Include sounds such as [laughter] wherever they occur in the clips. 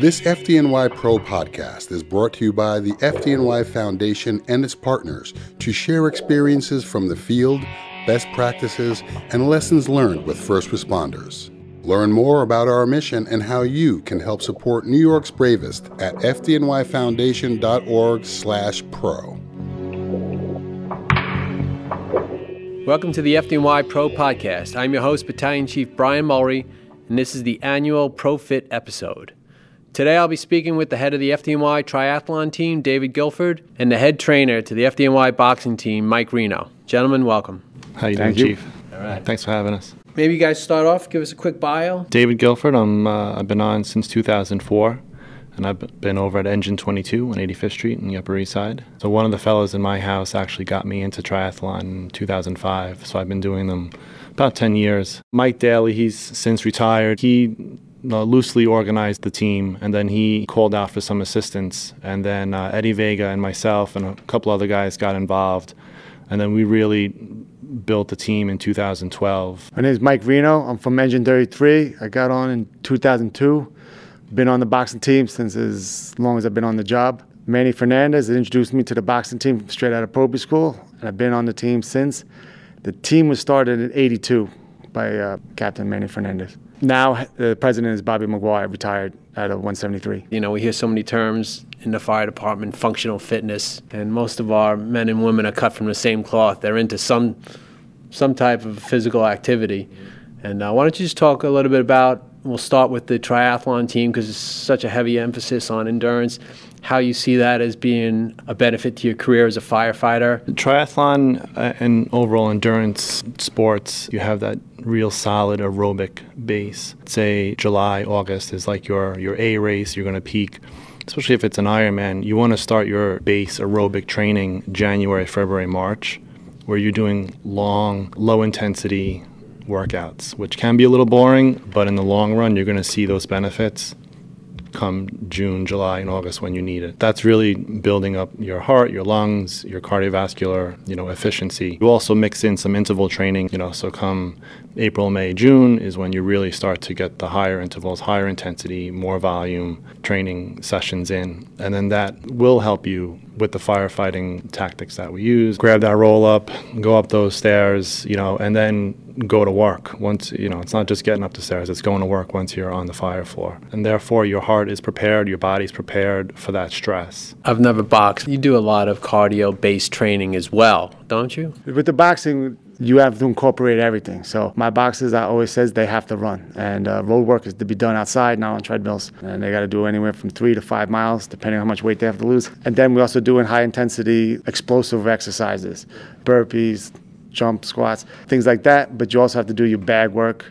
This FDNY Pro podcast is brought to you by the FDNY Foundation and its partners to share experiences from the field, best practices, and lessons learned with first responders. Learn more about our mission and how you can help support New York's bravest at fdnyfoundation.org/pro. Welcome to the FDNY Pro Podcast. I'm your host, Battalion Chief Brian Mulry, and this is the annual ProFit episode. Today I'll be speaking with the head of the FDNY triathlon team, David Guilford, and the head trainer to the FDNY boxing team, Mike Reno. Gentlemen, welcome. How you Thank doing, you. Chief? All right. Thanks for having us. Maybe you guys start off, give us a quick bio. David Guilford. I'm, uh, I've been on since 2004, and I've been over at Engine 22 on 85th Street in the Upper East Side. So one of the fellows in my house actually got me into triathlon in 2005. So I've been doing them about 10 years. Mike Daly, he's since retired. He uh, loosely organized the team, and then he called out for some assistance. And then uh, Eddie Vega and myself and a couple other guys got involved, and then we really built the team in 2012. My name is Mike Reno. I'm from Engine 33. I got on in 2002. Been on the boxing team since as long as I've been on the job. Manny Fernandez introduced me to the boxing team straight out of Proby School, and I've been on the team since. The team was started in 82 by uh, Captain Manny Fernandez. Now the president is Bobby McGuire, retired out of 173. You know, we hear so many terms in the fire department, functional fitness, and most of our men and women are cut from the same cloth. They're into some some type of physical activity. And uh, why don't you just talk a little bit about? We'll start with the triathlon team because it's such a heavy emphasis on endurance. How you see that as being a benefit to your career as a firefighter? Triathlon uh, and overall endurance sports, you have that real solid aerobic base. Say July, August is like your, your A race, you're going to peak. Especially if it's an Ironman, you want to start your base aerobic training January, February, March, where you're doing long, low intensity workouts, which can be a little boring, but in the long run, you're going to see those benefits come June, July, and August when you need it. That's really building up your heart, your lungs, your cardiovascular, you know, efficiency. You also mix in some interval training, you know, so come April, May, June is when you really start to get the higher intervals, higher intensity, more volume training sessions in. And then that will help you with the firefighting tactics that we use. Grab that roll up, go up those stairs, you know, and then go to work. Once, you know, it's not just getting up the stairs, it's going to work once you're on the fire floor. And therefore, your heart is prepared, your body's prepared for that stress. I've never boxed. You do a lot of cardio based training as well, don't you? With the boxing, you have to incorporate everything. So my boxers, I always says they have to run, and uh, road work is to be done outside, not on treadmills, and they got to do anywhere from three to five miles, depending on how much weight they have to lose. And then we also do in high intensity explosive exercises, burpees, jump squats, things like that. But you also have to do your bag work.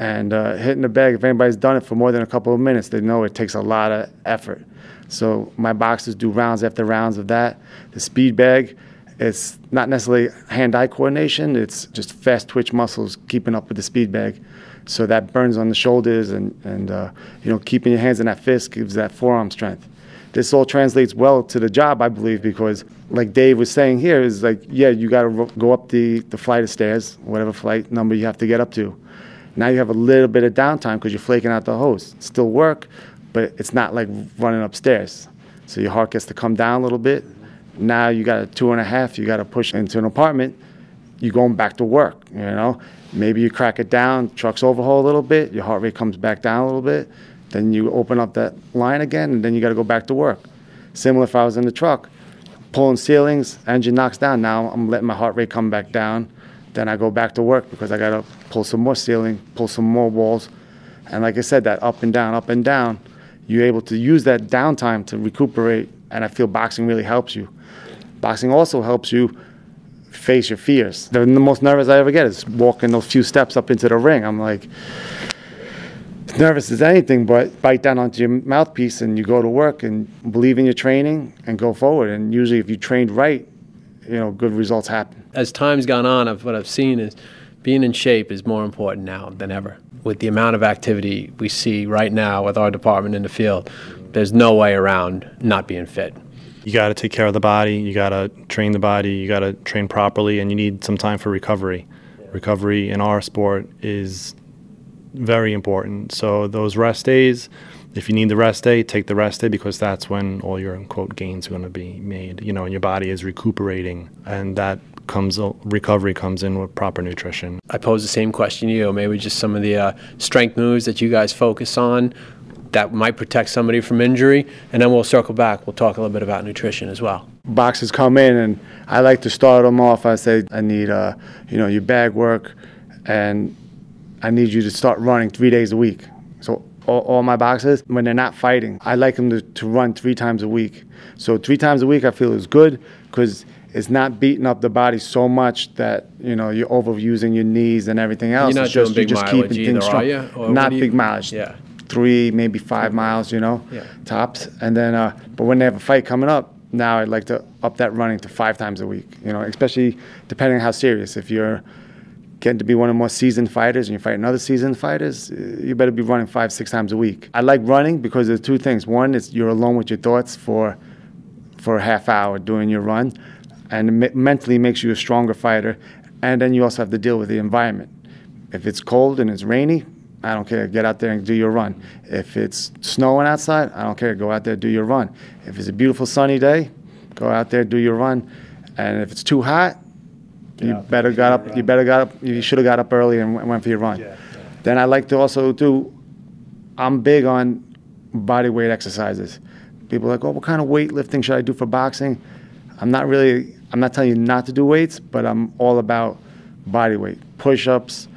And uh, hitting the bag, if anybody's done it for more than a couple of minutes, they know it takes a lot of effort. So my boxers do rounds after rounds of that. The speed bag, it's not necessarily hand-eye coordination. It's just fast twitch muscles keeping up with the speed bag. So that burns on the shoulders and, and uh, you know, keeping your hands in that fist gives that forearm strength. This all translates well to the job, I believe, because like Dave was saying here, is like, yeah, you got to ro- go up the, the flight of stairs, whatever flight number you have to get up to. Now you have a little bit of downtime because you're flaking out the hose. Still work, but it's not like running upstairs. So your heart gets to come down a little bit. Now you got a two and a half, you got to push into an apartment. You're going back to work, you know? Maybe you crack it down, trucks overhaul a little bit, your heart rate comes back down a little bit. Then you open up that line again, and then you got to go back to work. Similar if I was in the truck, pulling ceilings, engine knocks down. Now I'm letting my heart rate come back down. Then I go back to work because I got to pull some more ceiling, pull some more walls. And like I said, that up and down, up and down, you're able to use that downtime to recuperate. And I feel boxing really helps you. Boxing also helps you face your fears. The, the most nervous I ever get is walking those few steps up into the ring. I'm like, nervous as anything, but bite down onto your mouthpiece and you go to work and believe in your training and go forward. And usually, if you trained right, you know, good results happen. As time's gone on, I've, what I've seen is being in shape is more important now than ever. With the amount of activity we see right now with our department in the field, there's no way around not being fit. You got to take care of the body, you got to train the body, you got to train properly, and you need some time for recovery. Recovery in our sport is very important. So those rest days, if you need the rest day, take the rest day because that's when all your quote gains are going to be made. You know, and your body is recuperating, and that comes recovery comes in with proper nutrition. I pose the same question to you. Maybe just some of the uh, strength moves that you guys focus on that might protect somebody from injury, and then we'll circle back. We'll talk a little bit about nutrition as well. Boxes come in, and I like to start them off. I say I need, uh, you know, your bag work, and I need you to start running three days a week. So all, all, my boxes, when they're not fighting, I like them to, to run three times a week. So three times a week, I feel is good because it's not beating up the body so much that you know you're overusing your knees and everything else. You're not it's doing just, big you're just mileage keeping either, things strong. are you? Or not you, big mileage. Yeah. Three, maybe five miles, you know, yeah. tops. And then, uh, but when they have a fight coming up, now I'd like to up that running to five times a week. You know, especially depending on how serious. If you're getting to be one of the more seasoned fighters and you're fighting other seasoned fighters, uh, you better be running five, six times a week. I like running because there's two things. One is you're alone with your thoughts for for a half hour doing your run, and it mentally makes you a stronger fighter. And then you also have to deal with the environment. If it's cold and it's rainy, I don't care. Get out there and do your run. If it's snowing outside, I don't care. Go out there, do your run. If it's a beautiful sunny day, go out there, do your run. And if it's too hot, you better got up. You better got up. You should have got up early and went for your run. Yeah. Then I like to also do. I'm big on body weight exercises. People are like, oh, what kind of weightlifting should I do for boxing? I'm not really. I'm not telling you not to do weights, but I'm all about body weight, push-ups,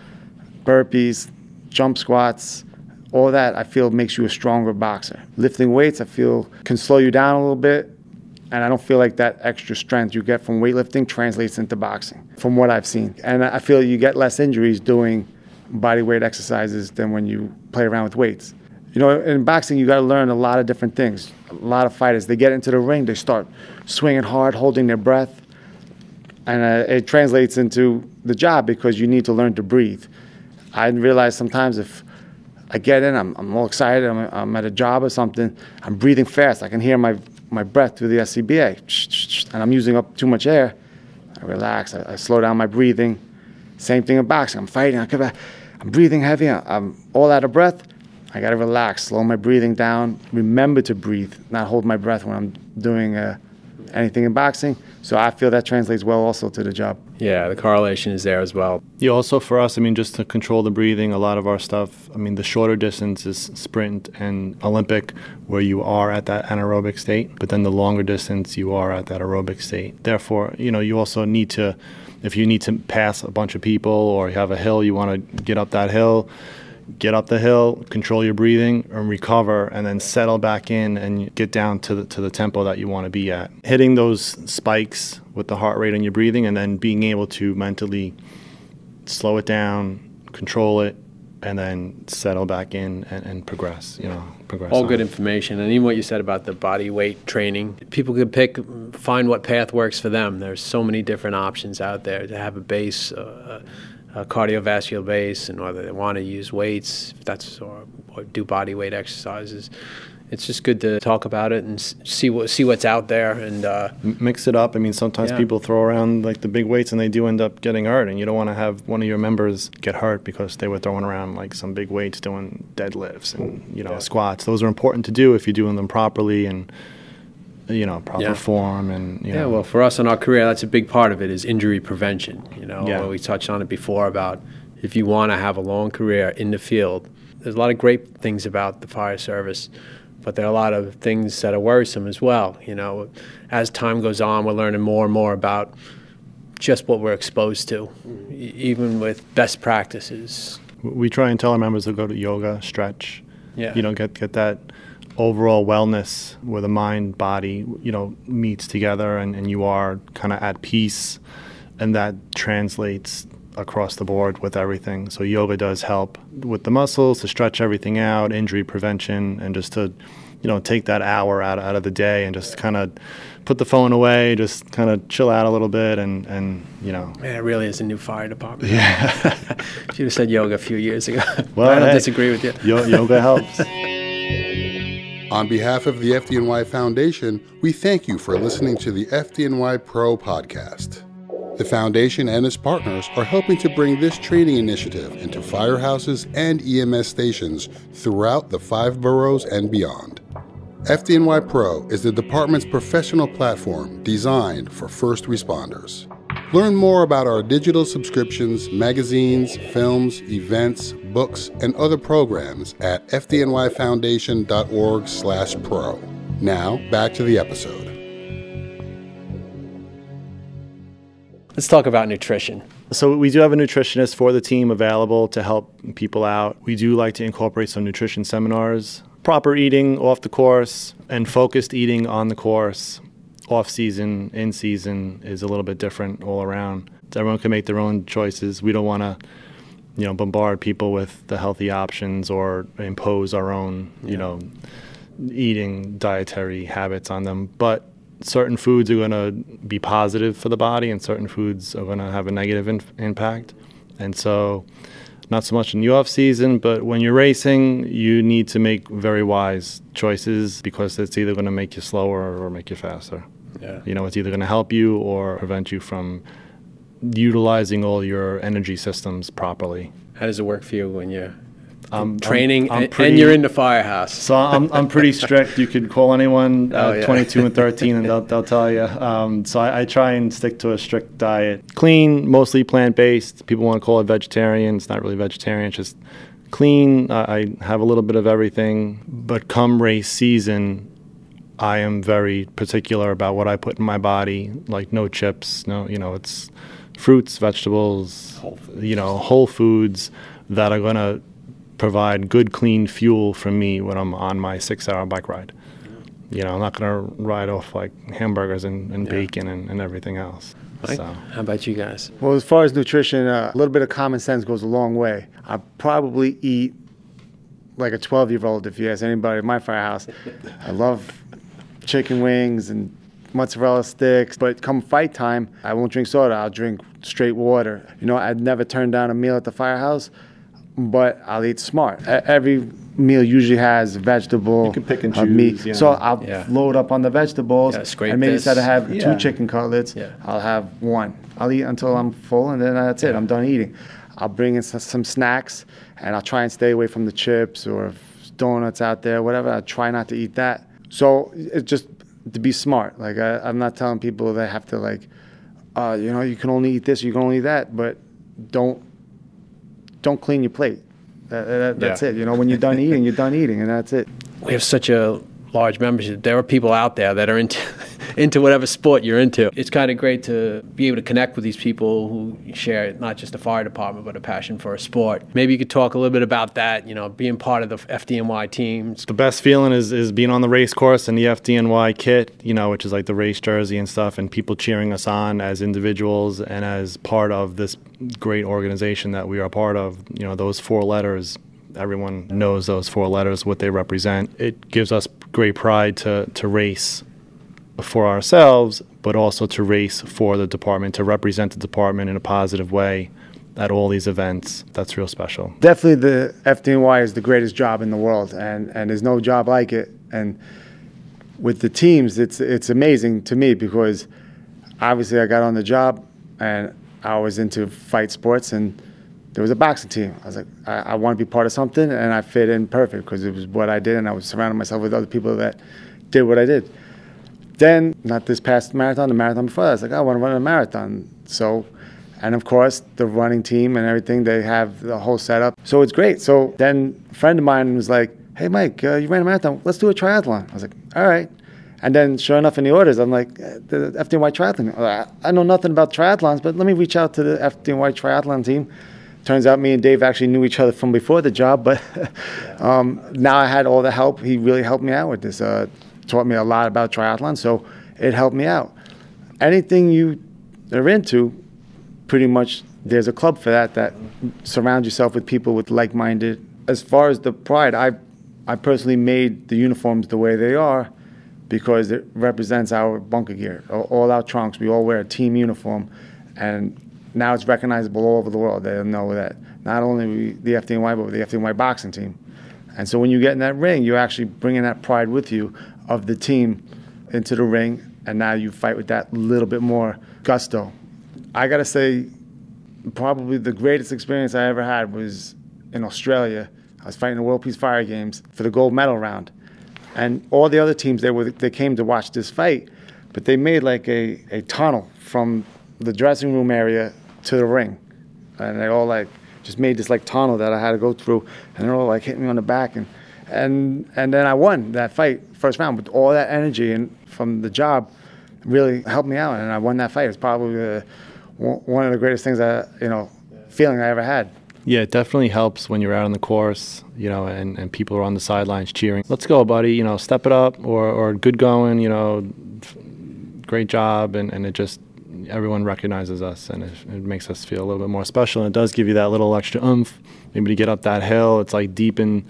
burpees, jump squats, all that I feel makes you a stronger boxer. Lifting weights, I feel can slow you down a little bit, and I don't feel like that extra strength you get from weightlifting translates into boxing, from what I've seen. And I feel you get less injuries doing body weight exercises than when you play around with weights. You know, in boxing, you got to learn a lot of different things. A lot of fighters, they get into the ring, they start swinging hard, holding their breath, and uh, it translates into the job because you need to learn to breathe. I realize sometimes if I get in, I'm, I'm all excited, I'm, I'm at a job or something, I'm breathing fast. I can hear my, my breath through the SCBA, and I'm using up too much air. I relax, I, I slow down my breathing. Same thing in boxing. I'm fighting, I come I'm breathing heavy, I'm all out of breath. I gotta relax, slow my breathing down, remember to breathe, not hold my breath when I'm doing uh, anything in boxing. So I feel that translates well also to the job. Yeah, the correlation is there as well. Yeah, also for us, I mean, just to control the breathing, a lot of our stuff, I mean, the shorter distance is sprint and Olympic, where you are at that anaerobic state, but then the longer distance, you are at that aerobic state. Therefore, you know, you also need to, if you need to pass a bunch of people or you have a hill, you want to get up that hill get up the hill, control your breathing, and recover, and then settle back in and get down to the to the tempo that you want to be at. Hitting those spikes with the heart rate and your breathing, and then being able to mentally slow it down, control it, and then settle back in and, and progress. You know, progress. All good information, and even what you said about the body weight training, people can pick, find what path works for them. There's so many different options out there to have a base. Uh, a cardiovascular base and whether they want to use weights, if that's or, or, do body weight exercises. It's just good to talk about it and see what see what's out there and uh, mix it up. I mean, sometimes yeah. people throw around like the big weights and they do end up getting hurt, and you don't want to have one of your members get hurt because they were throwing around like some big weights doing deadlifts and you know yeah. squats. Those are important to do if you're doing them properly and you know proper yeah. form and yeah know. well for us in our career that's a big part of it is injury prevention you know yeah. we touched on it before about if you want to have a long career in the field there's a lot of great things about the fire service but there are a lot of things that are worrisome as well you know as time goes on we're learning more and more about just what we're exposed to even with best practices we try and tell our members to go to yoga stretch yeah you know get get that overall wellness where the mind body you know meets together and, and you are kind of at peace and that translates across the board with everything. So yoga does help with the muscles to stretch everything out injury prevention and just to you know take that hour out, out of the day and just kind of put the phone away just kind of chill out a little bit and and you know. Man it really is a new fire department. Yeah. [laughs] Should have said yoga a few years ago. Well [laughs] i don't hey, disagree with you. yoga helps [laughs] On behalf of the FDNY Foundation, we thank you for listening to the FDNY Pro podcast. The Foundation and its partners are helping to bring this training initiative into firehouses and EMS stations throughout the five boroughs and beyond. FDNY Pro is the department's professional platform designed for first responders. Learn more about our digital subscriptions, magazines, films, events, books, and other programs at fdnyfoundation.org/pro. Now, back to the episode. Let's talk about nutrition. So we do have a nutritionist for the team available to help people out. We do like to incorporate some nutrition seminars proper eating off the course and focused eating on the course off season in season is a little bit different all around everyone can make their own choices we don't want to you know bombard people with the healthy options or impose our own you yeah. know eating dietary habits on them but certain foods are going to be positive for the body and certain foods are going to have a negative in- impact and so not so much in the off season, but when you're racing, you need to make very wise choices because it's either going to make you slower or make you faster. Yeah. You know, it's either going to help you or prevent you from utilizing all your energy systems properly. How does it work for you when you're I'm training, I'm, I'm pretty, and you're in the firehouse. So I'm, I'm pretty [laughs] strict. You could call anyone uh, oh, yeah. 22 and 13, and they'll, they'll tell you. Um, so I, I, try and stick to a strict diet. Clean, mostly plant based. People want to call it vegetarian. It's not really vegetarian. It's just clean. I, I have a little bit of everything. But come race season, I am very particular about what I put in my body. Like no chips. No, you know, it's fruits, vegetables. You know, whole foods that are going to provide good, clean fuel for me when I'm on my six hour bike ride. You know, I'm not going to ride off like hamburgers and, and yeah. bacon and, and, everything else. Mike, so. How about you guys? Well, as far as nutrition, uh, a little bit of common sense goes a long way. I probably eat like a 12 year old if you ask anybody at my firehouse. I love chicken wings and mozzarella sticks. But come fight time, I won't drink soda. I'll drink straight water. You know, I'd never turn down a meal at the firehouse but I'll eat smart. Every meal usually has vegetable. You can pick and uh, choose. meat. You know. So I'll yeah. load up on the vegetables. Yeah, and maybe this. instead of have yeah. two chicken cutlets, I'll have one. I'll eat until I'm full, and then that's it. I'm done eating. I'll bring in some, some, snacks, and I'll try and stay away from the chips or donuts out there, whatever. I try not to eat that. So it's just to be smart. Like I, am not telling people they have to like, uh, you know, you can only eat this, you can only eat that, but don't don't clean your plate. That, that, that's yeah. it. You know, when you're done eating, you're done eating, and that's it. We have such a large membership. There are people out there that are into into whatever sport you're into. It's kind of great to be able to connect with these people who share not just a fire department but a passion for a sport. Maybe you could talk a little bit about that. You know, being part of the FDNY teams. The best feeling is is being on the race course and the FDNY kit. You know, which is like the race jersey and stuff, and people cheering us on as individuals and as part of this great organization that we are part of. You know, those four letters everyone knows those four letters, what they represent. It gives us great pride to, to race for ourselves, but also to race for the department, to represent the department in a positive way at all these events. That's real special. Definitely, the FDNY is the greatest job in the world, and, and there's no job like it. And with the teams, it's it's amazing to me because obviously I got on the job and I was into fight sports and there was a boxing team. I was like, I, I want to be part of something, and I fit in perfect because it was what I did, and I was surrounding myself with other people that did what I did. Then, not this past marathon, the marathon before that, I was like, I want to run a marathon. So, and of course, the running team and everything, they have the whole setup. So it's great. So then a friend of mine was like, hey, Mike, uh, you ran a marathon. Let's do a triathlon. I was like, all right. And then, sure enough, in the orders, I'm like, uh, the FDNY triathlon. I know nothing about triathlons, but let me reach out to the FDNY triathlon team turns out me and Dave actually knew each other from before the job, but [laughs] um, now I had all the help. He really helped me out with this. Uh, taught me a lot about triathlon, so it helped me out. Anything you are into, pretty much there's a club for that. That surround yourself with people with like-minded. As far as the pride, I I personally made the uniforms the way they are because it represents our bunker gear. All our trunks, we all wear a team uniform, and now it's recognizable all over the world. They know that not only the FDNY, but the FDNY boxing team. And so when you get in that ring, you're actually bringing that pride with you of the team into the ring, and now you fight with that little bit more gusto. I gotta say, probably the greatest experience I ever had was in Australia. I was fighting the World Police Fire Games for the gold medal round, and all the other teams they were they came to watch this fight, but they made like a, a tunnel from the dressing room area to the ring, and they all like just made this like tunnel that I had to go through, and they're all like hitting me on the back, and and and then I won that fight first round with all that energy and from the job really helped me out, and I won that fight. It's probably one of the greatest things I you know feeling I ever had. Yeah, it definitely helps when you're out on the course, you know, and, and people are on the sidelines cheering. Let's go, buddy. You know, step it up, or, or good going. You know, great job, and, and it just everyone recognizes us, and it, it makes us feel a little bit more special. And it does give you that little extra oomph, maybe to get up that hill. It's like deep in,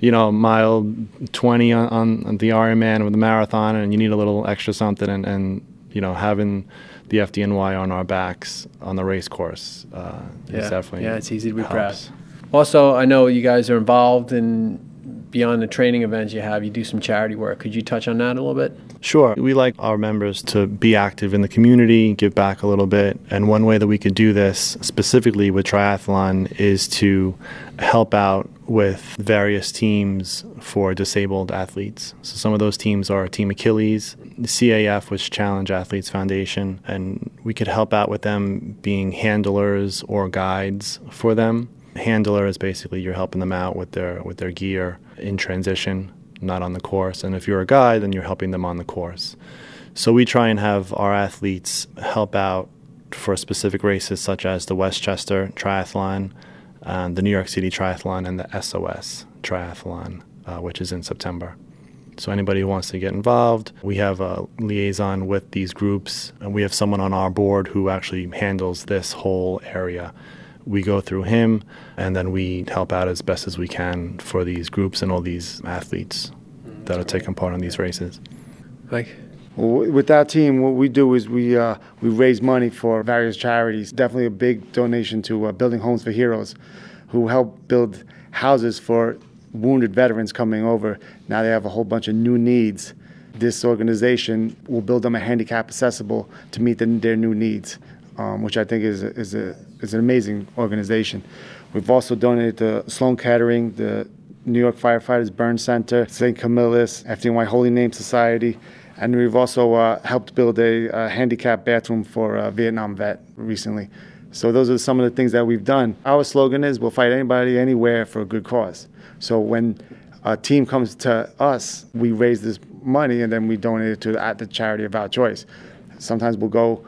you know, mile 20 on, on the Ironman with the marathon, and you need a little extra something, and, and you know, having the FDNY on our backs on the race course. Uh, yeah, definitely yeah, it's easy to be helps. proud. Also, I know you guys are involved in beyond the training events you have. You do some charity work. Could you touch on that a little bit? Sure. We like our members to be active in the community, give back a little bit. And one way that we could do this specifically with triathlon is to help out with various teams for disabled athletes. So some of those teams are Team Achilles, CAF, which Challenge Athletes Foundation, and we could help out with them being handlers or guides for them. Handler is basically you're helping them out with their with their gear in transition, not on the course. And if you're a guide, then you're helping them on the course. So we try and have our athletes help out for specific races such as the Westchester Triathlon, um, the New York City Triathlon, and the SOS Triathlon, uh, which is in September. So anybody who wants to get involved, we have a liaison with these groups, and we have someone on our board who actually handles this whole area we go through him, and then we help out as best as we can for these groups and all these athletes that are taking part in these races. Mike? Well, with that team, what we do is we uh, we raise money for various charities. Definitely a big donation to uh, Building Homes for Heroes, who help build houses for wounded veterans coming over. Now they have a whole bunch of new needs. This organization will build them a handicap accessible to meet the, their new needs, um, which I think is a, is a is an amazing organization. We've also donated to Sloan Kettering, the New York Firefighters Burn Center, St. Camillus, FDNY Holy Name Society, and we've also uh, helped build a, a handicapped bathroom for a Vietnam vet recently. So those are some of the things that we've done. Our slogan is we'll fight anybody anywhere for a good cause. So when a team comes to us, we raise this money and then we donate it to at the charity of our choice. Sometimes we'll go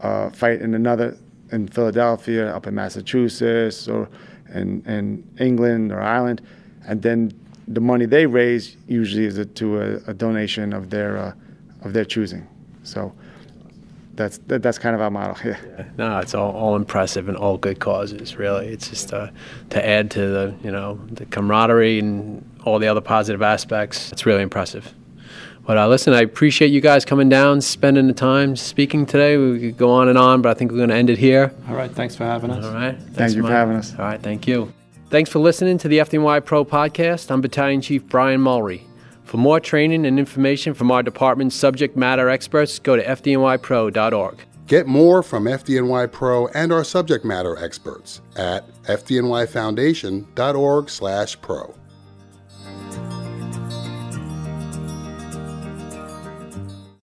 uh, fight in another in Philadelphia, up in Massachusetts, or in, in England or Ireland, and then the money they raise usually is a, to a, a, donation of their uh, of their choosing. So that's that, that's kind of our model. Yeah. yeah. No, it's all, all impressive and all good causes. Really, it's just uh, to add to the you know the camaraderie and all the other positive aspects. It's really impressive. But uh, listen, I appreciate you guys coming down, spending the time speaking today. We could go on and on, but I think we're going to end it here. All right. Thanks for having us. All right. Thanks Thank you Mike. for having us. All right. Thank you. Thanks for listening to the FDNY Pro podcast. I'm Battalion Chief Brian Mulry. For more training and information from our department's subject matter experts, go to fdnypro.org. Get more from FDNY Pro and our subject matter experts at fdnyfoundation.org/pro.